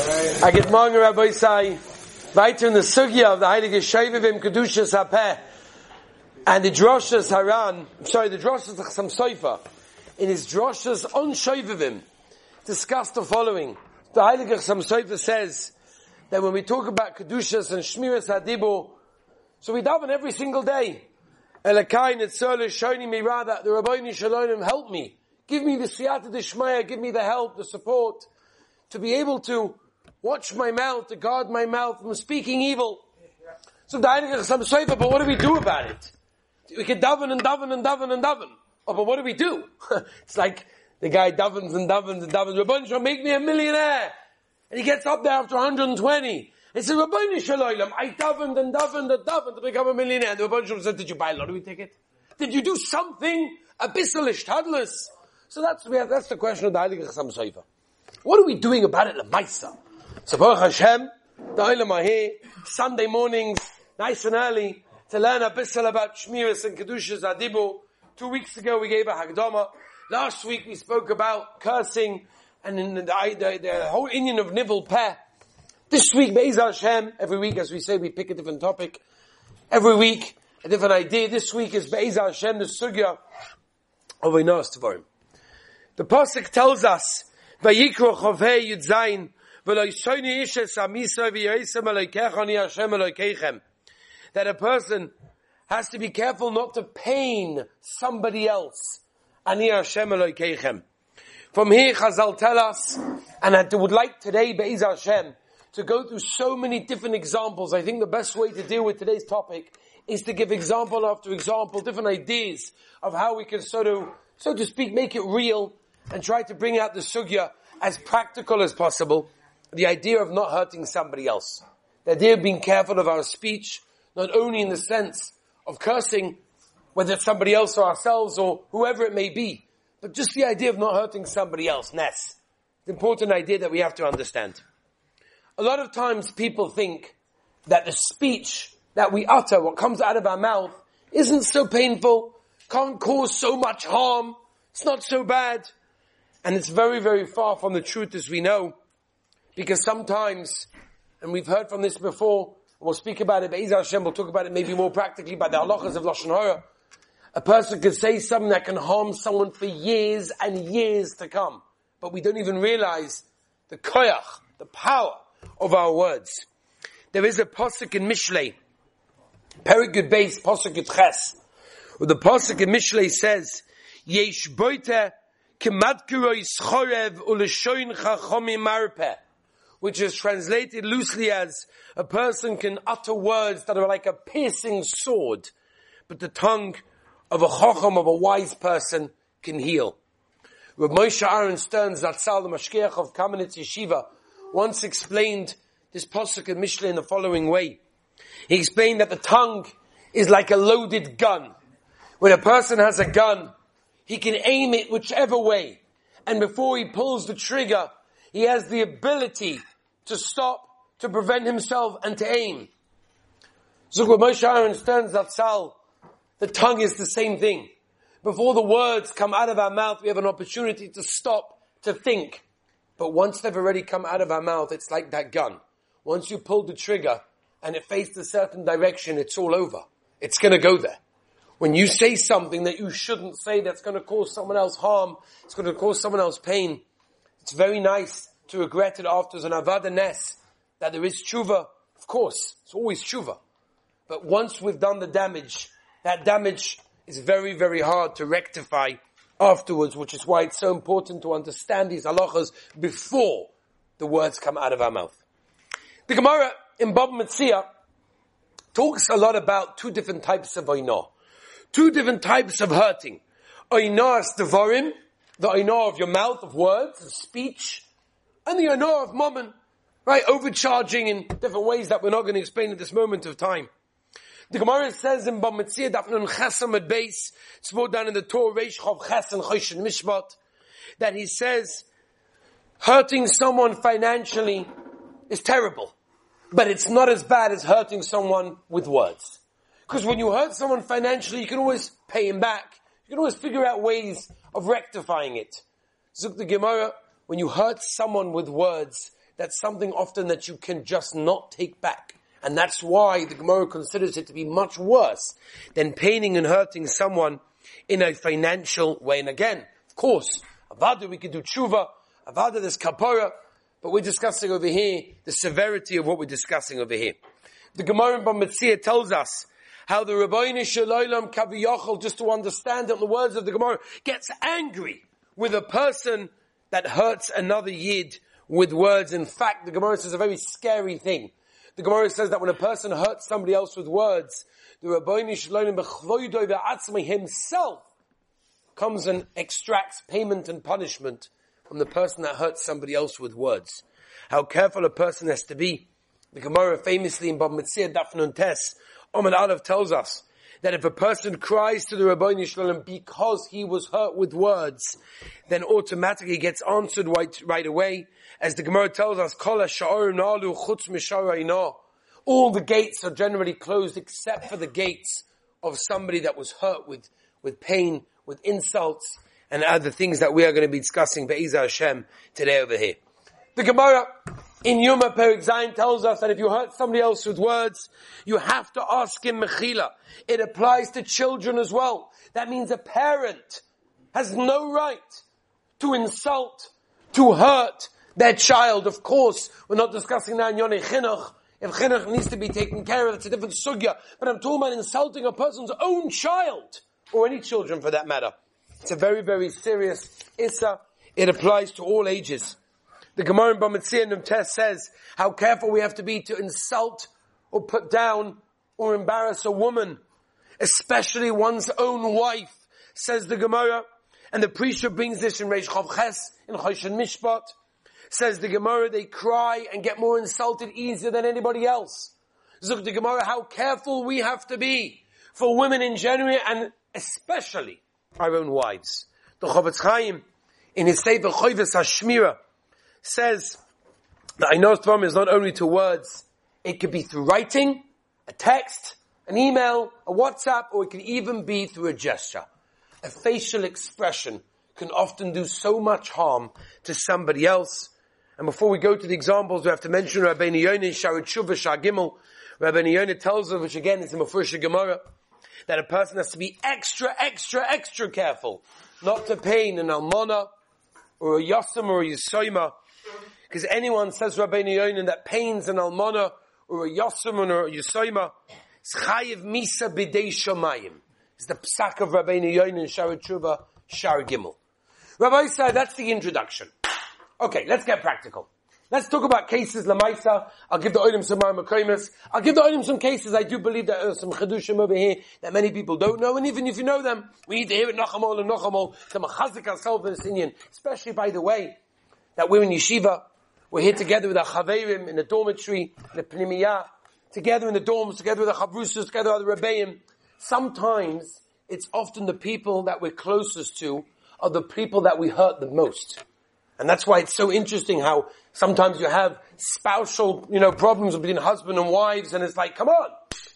I get morgen, Rabbi Say, weiter in the Sugya of the Heilige Shevivim Kedushas HaPeh, and the Droshas Haran, I'm sorry, the Droshas Chasam Soifa, in his Droshas on Shevivim, discussed the following. The Heilige Chasam Soifa says, that when we talk about Kedushas and Shmiras Hadibu, so we daven every single day. Elakai Nitzol Shoni Mirada, the Rabbi Shalom help me. Give me the siyata dishmaya, give me the help, the support, to be able to watch my mouth, to guard my mouth from speaking evil. So the some Seifa, but what do we do about it? We can daven and daven and daven and daven. Oh, but what do we do? it's like the guy davens and davens and davens. Rabban shall make me a millionaire. And he gets up there after 120. He says, Rabban Shalom, I davened and davened and davened to become a millionaire. And the Rabban Shalom said, did you buy a lottery ticket? Did you do something abyssalish, tadless? So that's, that's the question of the Heilige Chassam. What are we doing about it, Lamaisa? So Baruch Hashem, the Olam are here, Sunday mornings, nice and early, to learn a bit about Shmiras and Kedushas Adibu. Two weeks ago we gave a Hagdama. Last week we spoke about cursing and in the, the, the whole Indian of Nivel Peh. This week, Be'ez Hashem, every week as we say we pick a different topic. Every week, a different idea. This week is Be'ez Hashem, the Sugya of Einos Tvorim. The Pasuk tells us, Vayikro Chovei Yudzayin, that a person has to be careful not to pain somebody else. From here, Chazal tell us, and I would like today, Be'ez Hashem, to go through so many different examples. I think the best way to deal with today's topic is to give example after example, different ideas of how we can sort of, so to speak, make it real and try to bring out the sugya as practical as possible. The idea of not hurting somebody else. The idea of being careful of our speech, not only in the sense of cursing, whether it's somebody else or ourselves or whoever it may be, but just the idea of not hurting somebody else, Ness. The important idea that we have to understand. A lot of times people think that the speech that we utter, what comes out of our mouth, isn't so painful, can't cause so much harm, it's not so bad. And it's very, very far from the truth as we know. Because sometimes, and we've heard from this before, we'll speak about it, but Hashem will talk about it maybe more practically by the halachas of Lashon Hara. A person could say something that can harm someone for years and years to come. But we don't even realize the koyach, the power of our words. There is a posuk in Mishlei, Perigud base posuk Ches, where the posuk in Mishlei says, Yesh boite which is translated loosely as a person can utter words that are like a piercing sword, but the tongue of a chacham, of a wise person, can heal. Rav Moshe Aaron Stearns, Zatzal the Mashkiach of Kamenetz Yeshiva, once explained this posuk in Mishlei in the following way. He explained that the tongue is like a loaded gun. When a person has a gun, he can aim it whichever way. And before he pulls the trigger, he has the ability to stop, to prevent himself, and to aim. Zukwa Moshe understands Stearns Zatzal, the tongue is the same thing. Before the words come out of our mouth, we have an opportunity to stop, to think. But once they've already come out of our mouth, it's like that gun. Once you pull the trigger and it faced a certain direction, it's all over. It's gonna go there. When you say something that you shouldn't say that's to cause someone else harm, it's to cause someone else pain, it's very nice to regret it after an avada ness that there is tshuva. Of course, it's always tshuva. But once we've done the damage, that damage is very, very hard to rectify afterwards, which is why it's so important to understand these halachas before the words come out of our mouth. The Gemara in Bava Metzia talks a lot about two different types of oinah. Two different types of hurting. Oinas devarim, the oinah of your mouth, of words, of speech, and the oinah of mammon, right? Overcharging in different ways that we're not going to explain at this moment of time. The Gemara says in Bamitzia Dafnun Chesam at base, it's more down in the Torah, Reish Chav Chesam Choshen Mishpat, that he says, hurting someone financially is terrible, but it's not as bad as hurting someone with words. Because when you hurt someone financially, you can always pay him back. You can always figure out ways of rectifying it. Zuk the Gemara, when you hurt someone with words, that's something often that you can just not take back. And that's why the Gemara considers it to be much worse than paining and hurting someone in a financial way. And again, of course, Avada, we can do tshuva, Avada, there's kapara, but we're discussing over here the severity of what we're discussing over here. The Gemara in Bamitzia tells us how the Rabbeinu Shalom Kaviyachol, just to understand it, the words of the Gemara, gets angry with a person that hurts another Yid with words. In fact, the Gemara says a very scary thing. The Gemara says that when a person hurts somebody else with words, the Rabbeinu Shalom himself comes and extracts payment and punishment from the person that hurts somebody else with words. How careful a person has to be. The Gemara famously in Bava Metzia Dafnun Tes, Omar Aleph tells us that if a person cries to the Rabbi Shalom because he was hurt with words, then automatically gets answered right, right away. As the Gemara tells us, all the gates are generally closed except for the gates of somebody that was hurt with, with pain, with insults, and other things that we are going to be discussing Be'ezah Hashem today over here. The Gemara in Yuma Perik tells us that if you hurt somebody else with words, you have to ask him mechila. It applies to children as well. That means a parent has no right to insult, to hurt their child. Of course, we're not discussing now in Yonei Chinuch. If Chinuch needs to be taken care of, it's a different sugya. But I'm talking about insulting a person's own child, or any children for that matter. It's a very, very serious issa. It applies to all ages. The Gemara in Bamitzia Test says how careful we have to be to insult or put down or embarrass a woman, especially one's own wife, says the Gemara. And the preacher brings this in Reish Chav Ches, in Choshen Mishpat. Says the Gemara, they cry and get more insulted easier than anybody else. Zuk the Gemara, how careful we have to be for women in general and especially our own wives. The Chofetz Chaim, in his Sefer Choyves Hashmira, says that I know Tvam is not only to words, it could be through writing, a text, an email, a WhatsApp, or it can even be through a gesture. A facial expression can often do so much harm to somebody else. And before we go to the examples, we have to mention Rabbi Yonah, Shar Tshuva, Shagimel. Rabbi Yonah tells us, which again is in Mefurish Gemara, that a person has to be extra, extra, extra careful not to pain an almana or a yasam or a yisoima. Because anyone says Rabbeinu Yonin that pains an almana or a yasam or a yisoima, it's chayiv misa b'dei shamayim. It's the psak of Rabbeinu Yonin, Shar Tshuva, Shar Gimel. Rabbi said that's the introduction. Okay, let's get practical. Let's talk about cases, Lamaisa. I'll give the Olim some Marmakaimus. I'll give the Olim some cases I do believe that there are some Chedushim over here that many people don't know. And even if you know them, we need to hear it Nachamol and Nachamol to machazik ourselves in this Indian. Especially, by the way, that we're in Yeshiva. We're here together with our Chaverim in the dormitory, in the Pnimiyah, together in the dorms, together with the Chavrusas, together with the Rebbeim. Sometimes, it's often the people that we're closest to are the people that we hurt the most. And that's why it's so interesting how sometimes you have spousal, you know, problems between husband and wives and it's like, come on,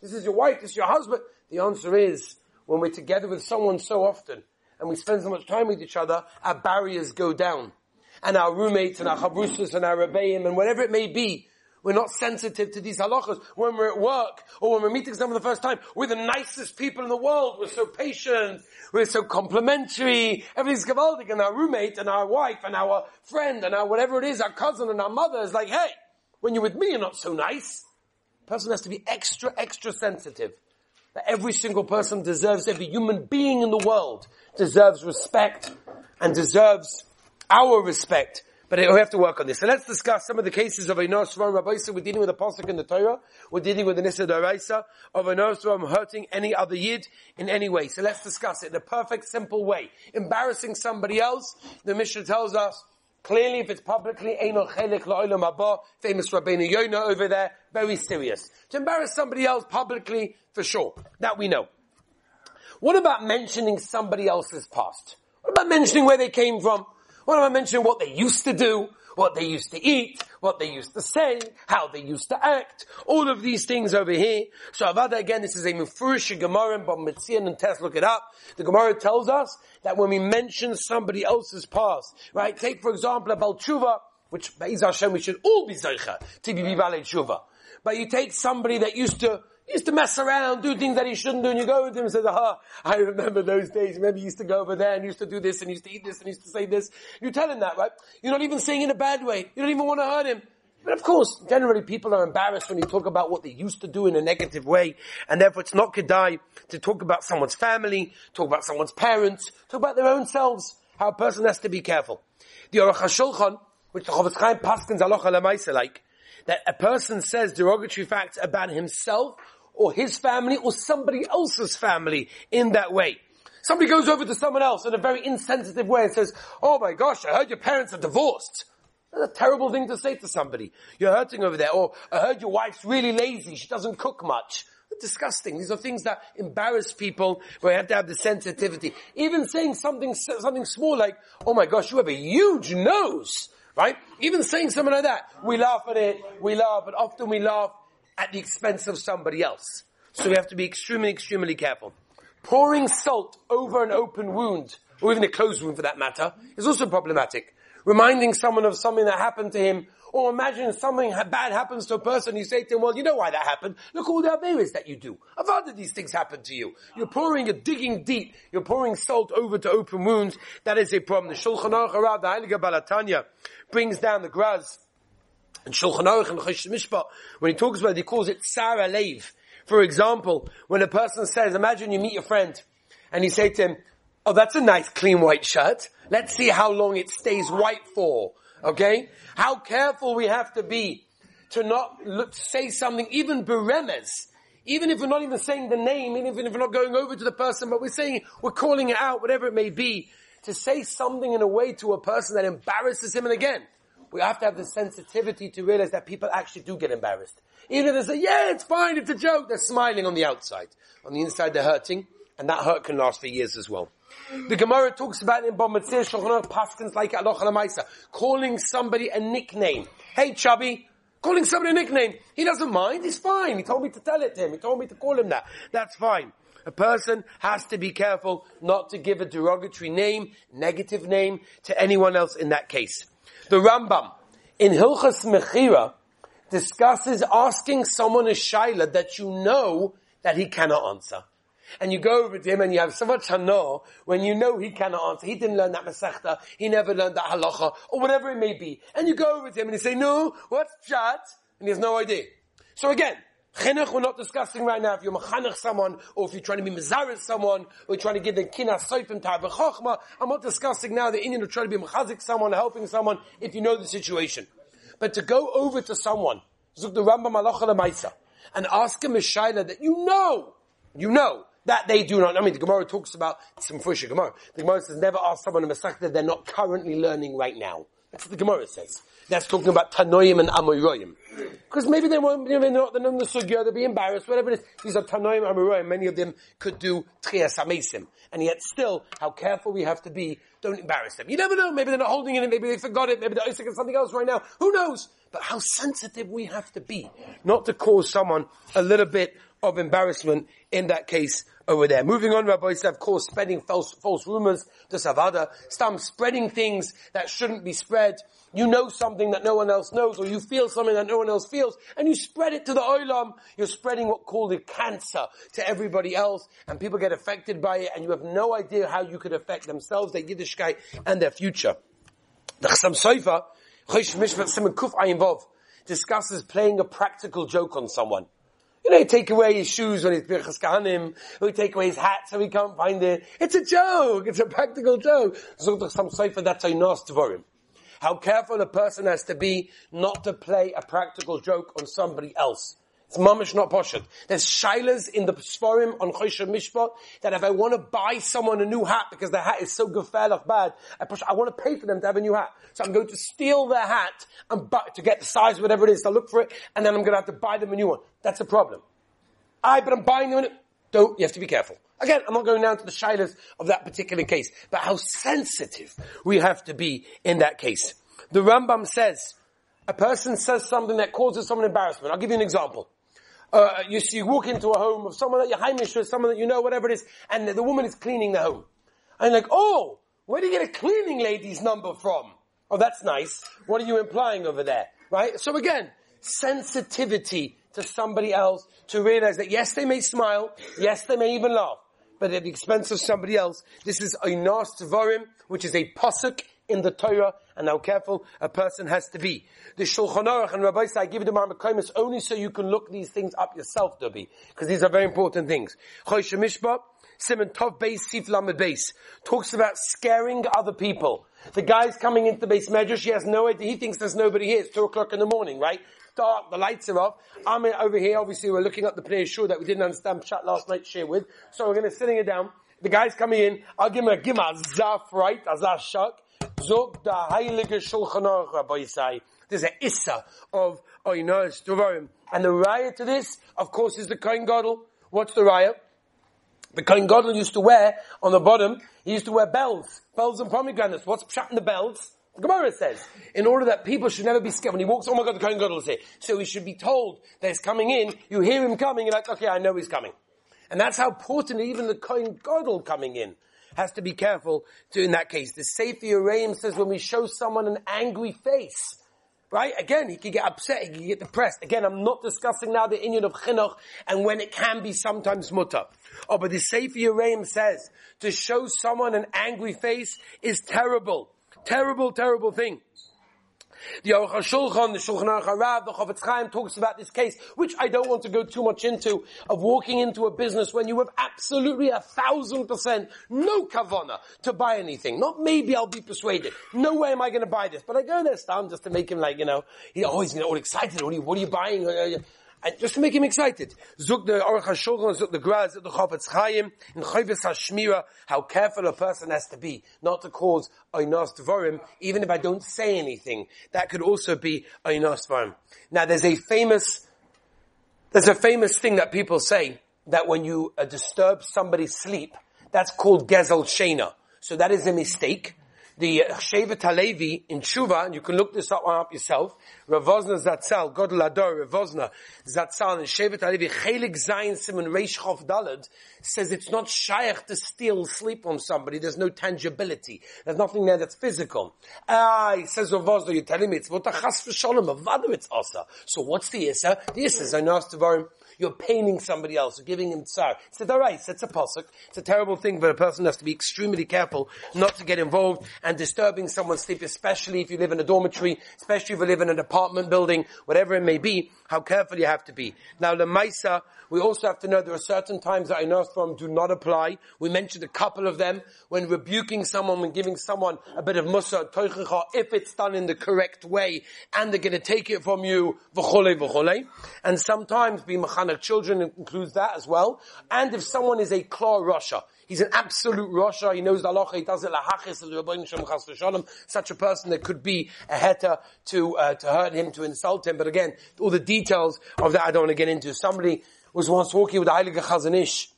this is your wife, this is your husband. The answer is, when we're together with someone so often and we spend so much time with each other, our barriers go down. And our roommates and our chabrusas and our rebbeim and whatever it may be, we're not sensitive to these halachas. When we're at work or when we're meeting someone for the first time, we're the nicest people in the world. We're so patient. We're so complimentary. Everything's gavaldic and our roommate and our wife and our friend and our whatever it is, our cousin and our mother is like, hey, when you're with me, you're not so nice. person has to be extra, extra sensitive. That every single person deserves, every human being in the world deserves respect and deserves our respect but we have to work on this. So let's discuss some of the cases of Einos Dvorim Rabbeisa. We're dealing with a pasuk in the Torah. We're dealing with the Nisa Daraisa of Einos Dvorim hurting any other Yid in any way. So let's discuss it in a perfect, simple way. Embarrassing somebody else, the Mishnah tells us, clearly if it's publicly, Chelik La'olam famous Rabbeinu Yonah over there, very serious. To embarrass somebody else publicly, for sure. That we know. What about mentioning somebody else's past? What about mentioning where they came from? What am I mentioning? What they used to do, what they used to eat, what they used to say, how they used to act, all of these things over here. So Avada again, this is a Mufurish Gemara, but Mitzian and Tess look it up. The Gemara tells us that when we mention somebody else's past, right? Take for example a Balchuva, which Be'ez Hashem we should all be Zeicha to be Balei Tshuva. But you take somebody that used to used to mess around, do things that he shouldn't do, and you go with him and says, aha, I remember those days. Remember he used to go over there and used to do this and used to eat this and used to say this. You tell him that, right? You're not even saying in a bad way. You don't even want to hurt him. But of course, generally people are embarrassed when you talk about what they used to do in a negative way, and therefore it's not kedai to talk about someone's family, talk about someone's parents, talk about their own selves, how a person has to be careful. The Aruch HaShulchan, which the Chofetz Chaim Paskins Alocha like, that a person says derogatory facts about himself or his family or somebody else's family in that way. Somebody goes over to someone else in a very insensitive way and says, oh my gosh, I heard your parents are divorced. That's a terrible thing to say to somebody. You're hurting over there. Or I heard your wife's really lazy. She doesn't cook much. Disgusting. These are things that embarrass people where you have to have the sensitivity. Even saying something, something small like, oh my gosh, you have a huge nose. Right? Even saying something like that. We laugh at it. We laugh, but often we laugh at the expense of somebody else. So we have to be extremely, extremely careful. Pouring salt over an open wound, or even a closed wound for that matter, is also problematic. Reminding someone of something that happened to him, or imagine something bad happens to a person, you say to him, well, you know why that happened. Look all the Averis that you do. I've heard these things happen to you. You're pouring, you're digging deep, you're pouring salt over to open wounds. That is a problem. The Shulchan Aruch the Heilige Baal HaTanya, brings down the Graz and Shulchan Aruch and Chosh Mishpat, when he talks about it, he calls it Sarah Lev. For example, when a person says, imagine you meet your friend, and you say to him, oh, that's a nice clean white shirt. Let's see how long it stays white for. Okay? How careful we have to be to not look, say something, even beremes, even if we're not even saying the name, even if we're not going over to the person, but we're saying, we're calling it out, whatever it may be, to say something in a way to a person that embarrasses him and again, we have to have the sensitivity to realize that people actually do get embarrassed. Even if they say, yeah, it's fine, it's a joke, they're smiling on the outside. On the inside they're hurting, and that hurt can last for years as well. The Gemara talks about in Bamatzir Shulchan Paskins like Aloch calling somebody a nickname. Hey chubby, calling somebody a nickname. He doesn't mind, he's fine. He told me to tell it to him. He told me to call him that. That's fine. A person has to be careful not to give a derogatory name, negative name to anyone else in that case. The Rambam in Hilchas Mechira discusses asking someone a shaila that you know that he cannot answer. And you go over to him and you have so much hana when you know he cannot answer. He didn't learn that masechta. He never learned that halacha or whatever it may be. And you go over to him and you say, no, what's chat? And he has no idea. So again, Chinuch we're not discussing right now if you're mechanech someone, or if you're trying to be mezaris someone, or you're trying to give the kina soifim of chachma. I'm not discussing now the Indian of trying to be mechazik someone, helping someone, if you know the situation. But to go over to someone, zuk the Rambam Malacha and ask him a shaila that you know, you know, that they do not. I mean, the Gemara talks about some Fusha Gemara. The Gemara says never ask someone a Masech that they're not currently learning right now. That's what the Gemara says. That's talking about Tanoim and Amoyim. Because maybe they won't, you know, they're not, in the Sugya, they'll be embarrassed, whatever it is. These are Tanoim and Amoyim. Many of them could do Trias Amesim. And yet still, how careful we have to be, don't embarrass them. You never know, maybe they're not holding it maybe they forgot it, maybe they're Isaac something else right now. Who knows? But how sensitive we have to be, not to cause someone a little bit of embarrassment in that case over there. Moving on, Rabbi said, of course, spreading false, false rumors to Savada. Stop spreading things that shouldn't be spread. You know something that no one else knows, or you feel something that no one else feels, and you spread it to the olam. You're spreading what called a cancer to everybody else, and people get affected by it, and you have no idea how you could affect themselves, their Yiddishkeit, and their future. The Chassam Sofer, Chosh Mishpat Simon Kuf Ayin discusses playing a practical joke on someone. You know, take away his shoes when he's Birchas Kahanim, or take away his hat so he can't find it. It's a joke. It's a practical joke. some Sefer, that's a nos him. How careful a person has to be not to play a practical joke on somebody else. It's mamish not poshut. There's shilas in the Sforim on Choshen Mishpat that if I want to buy someone a new hat because the hat is so gefährlich bad, I push, I want to pay for them to have a new hat. So I'm going to steal their hat and buy, to get the size, whatever it is, to look for it, and then I'm going to have to buy them a new one. That's a problem. I, but I'm buying them. a new, Don't, you have to be careful. Again, I'm not going down to the shilas of that particular case, but how sensitive we have to be in that case. The Rambam says, a person says something that causes someone embarrassment. I'll give you an example uh, you, see you walk into a home of someone that you're Heimish with, someone that you know, whatever it is, and the, woman is cleaning the home. And like, oh, where do you get a cleaning lady's number from? Oh, that's nice. What are you implying over there? Right? So again, sensitivity to somebody else to realize that yes, they may smile, yes, they may even laugh, but at the expense of somebody else. This is Einas Tvarim, which is a pasuk in the Torah, and how careful a person has to be. The Shulchan Aruch and Rabbi say, I give you the Marmakomis only so you can look these things up yourself, Dubi, because these are very important things. Chosh Mishpah, Simon Tov Beis Sif Lamed Beis talks about scaring other people. The guy's coming into the base medrash, he has no idea, he thinks there's nobody here, it's two o'clock in the morning, right? Dark, the lights are off. I'm over here, obviously we're looking at the Pnei Shur that we didn't understand chat last night share with, so we're gonna sitting it down. The guy's coming in, I'll give him a, give him a zaf right, a zaf shak. Zog da heilige Shulchan Aruch, Rabbi Yisai. There's an issa of Oinos Devarim. And the raya to this, of course, is the Kohen Gadol. What's the raya? The Kohen Gadol used to wear, on the bottom, he used to wear bells. Bells and pomegranates. What's pshat in the bells? Gemara says, in order that people should never be scared. When he walks, oh my God, the Kohen Gadol is here. So he should be told that he's coming in. You hear him coming, you're like, okay, I know he's coming. And that's how important even the Kohen Gadol coming in has to be careful to, in that case. The Sefer Yereim says when we show someone an angry face, Right? Again, he can get upset, he can get depressed. Again, I'm not discussing now the Indian of chinuch and when it can be sometimes mutter. Oh, but the Sefer Yereim says to show someone an angry face is terrible. Terrible, terrible thing. The Aruch HaShulchan, the Shulchan Aruch HaRav, the Chofetz Chaim talks about this case, which I don't want to go too much into, of walking into a business when you have absolutely a thousand percent no kavana to buy anything. Not maybe I'll be persuaded. No way am I going to buy this. But I go in there, stand just to make him like, you know, he always, you know, all excited. What are you, what are you buying? And just to make him excited. Zuk the Aruch HaShulchan, Zuk the Graz, Zuk the Chofetz Chaim, in Chayvis HaShmira, how careful a person has to be not to cause Einos Dvorim, even if I don't say anything. That could also be Einos Dvorim. Now there's a famous, there's a famous thing that people say, that when you uh, disturb somebody's sleep, that's called Gezel Shena. So that is a mistake the Shevet Halevi in Tshuva, and you can look this up, up yourself, Rav Wosner Zatzal, Godel Ador, Rav Wosner Zatzal, and Shevet Halevi, Chelik Zayin Simon Reish Chof Dalad, says it's not shaykh to steal sleep from somebody, there's no tangibility. There's nothing there that's physical. Ah, he says Rav Wosner, you're telling me it's what a chas v'sholem, a it's asa. So what's the issa? The issa is, I know, you're paining somebody else, you're giving him tsar. He said, alright, it's a posuk. It's a terrible thing, but a person has to be extremely careful not to get involved and disturbing someone's sleep, especially if you live in a dormitory, especially if you live in an apartment building, whatever it may be, how careful you have to be. Now, the Maisa, we also have to know there are certain times that from do not apply. We mentioned a couple of them when rebuking someone, when giving someone a bit of musa, if it's done in the correct way, and they're going to take it from you, v'chole v'chole. And sometimes be mechanic children includes that as well. And if someone is a claw rusher, He's an absolute Rasha. He knows the halacha. He does it lahachis Such a person that could be a heta to uh, to hurt him, to insult him. But again, all the details of that I don't want to get into. Somebody was once walking with the Heilige Chazon Ish,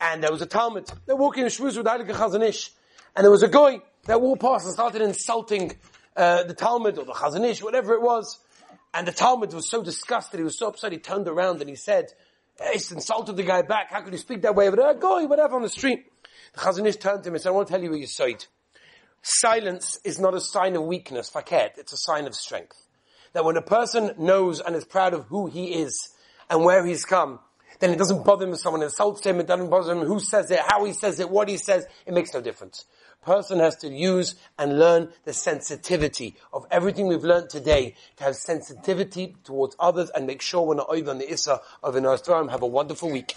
and there was a Talmud. They're walking in Shavuos with the Heilige Chazon Ish, and there was a guy that walked past and started insulting uh, the Talmud or the Chazon Ish, whatever it was. And the Talmud was so disgusted, he was so upset, he turned around and he said, he insulted the guy back. How could you speak that way? But uh, go, whatever, on the street. The Chazon Ish turned to him and said, I want to tell you what you said. Silence is not a sign of weakness, faket. It's a sign of strength. That when a person knows and is proud of who he is and where he's come, then it doesn't bother him if someone insults him, it doesn't bother him who says it, how he says it, what he says, it makes no difference. Person has to use and learn the sensitivity of everything we've learned today, to have sensitivity towards others and make sure we're not over on the Issa of an Have a wonderful week.